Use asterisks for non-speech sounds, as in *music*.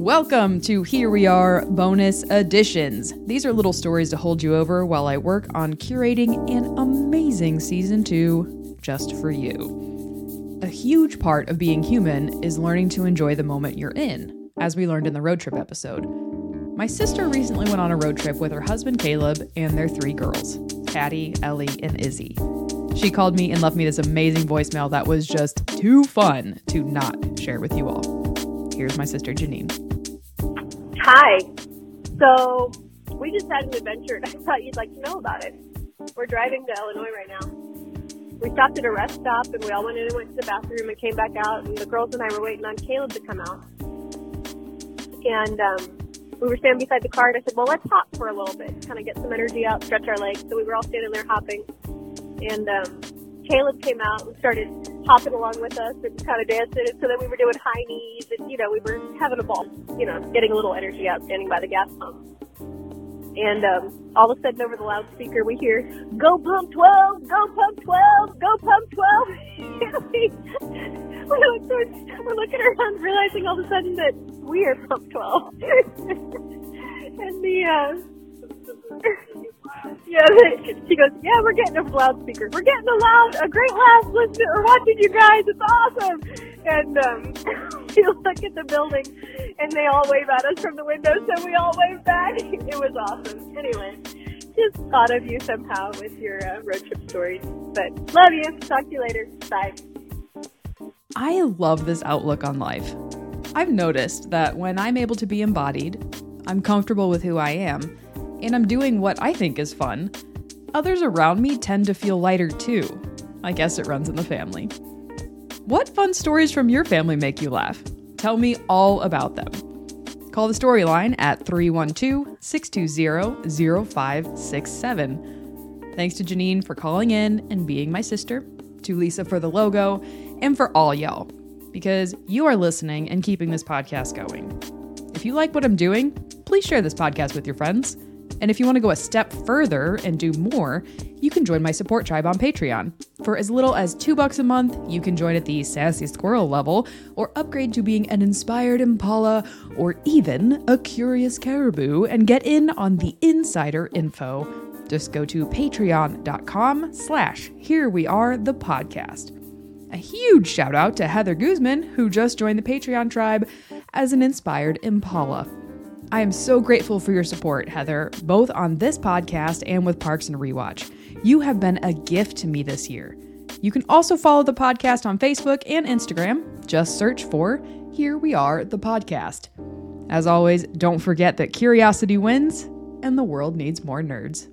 Welcome to Here We Are Bonus Editions. These are little stories to hold you over while I work on curating an amazing season two just for you. A huge part of being human is learning to enjoy the moment you're in, as we learned in the road trip episode. My sister recently went on a road trip with her husband Caleb and their three girls Patty, Ellie, and Izzy. She called me and left me this amazing voicemail that was just too fun to not share with you all. Here's my sister Janine. Hi. So we just had an adventure and I thought you'd like to know about it. We're driving to Illinois right now. We stopped at a rest stop and we all went in and went to the bathroom and came back out and the girls and I were waiting on Caleb to come out. And um, we were standing beside the car and I said, well, let's hop for a little bit, kind of get some energy out, stretch our legs. So we were all standing there hopping. And um, Caleb came out and started hopping along with us and kind of dancing. And so then we were doing high knees and, you know, we were having a ball, you know, getting a little energy out standing by the gas pump. And um, all of a sudden over the loudspeaker we hear, go pump 12, go pump 12, go pump 12. *laughs* we, we're, looking around realizing all of a sudden that we are pump 12. *laughs* and the, uh, yeah, *laughs* she goes, yeah, we're getting a loudspeaker. We're getting a loud, a great laugh We're watching you guys. It's awesome. And um, *laughs* we look at the building, and they all wave at us from the window, so we all wave back. *laughs* It was awesome. Anyway, just thought of you somehow with your uh, road trip stories. But love you. Talk to you later. Bye. I love this outlook on life. I've noticed that when I'm able to be embodied, I'm comfortable with who I am and I'm doing what I think is fun, others around me tend to feel lighter too. I guess it runs in the family. What fun stories from your family make you laugh? Tell me all about them. Call the storyline at 312 620 0567. Thanks to Janine for calling in and being my sister, to Lisa for the logo, and for all y'all, because you are listening and keeping this podcast going. If you like what I'm doing, please share this podcast with your friends. And if you want to go a step further and do more, you can join my support tribe on Patreon. For as little as two bucks a month, you can join at the sassy squirrel level, or upgrade to being an inspired impala, or even a curious caribou, and get in on the insider info. Just go to patreon.com slash here we are the podcast. A huge shout out to Heather Guzman, who just joined the Patreon tribe as an inspired impala. I am so grateful for your support, Heather, both on this podcast and with Parks and Rewatch. You have been a gift to me this year. You can also follow the podcast on Facebook and Instagram. Just search for Here We Are, the podcast. As always, don't forget that curiosity wins and the world needs more nerds.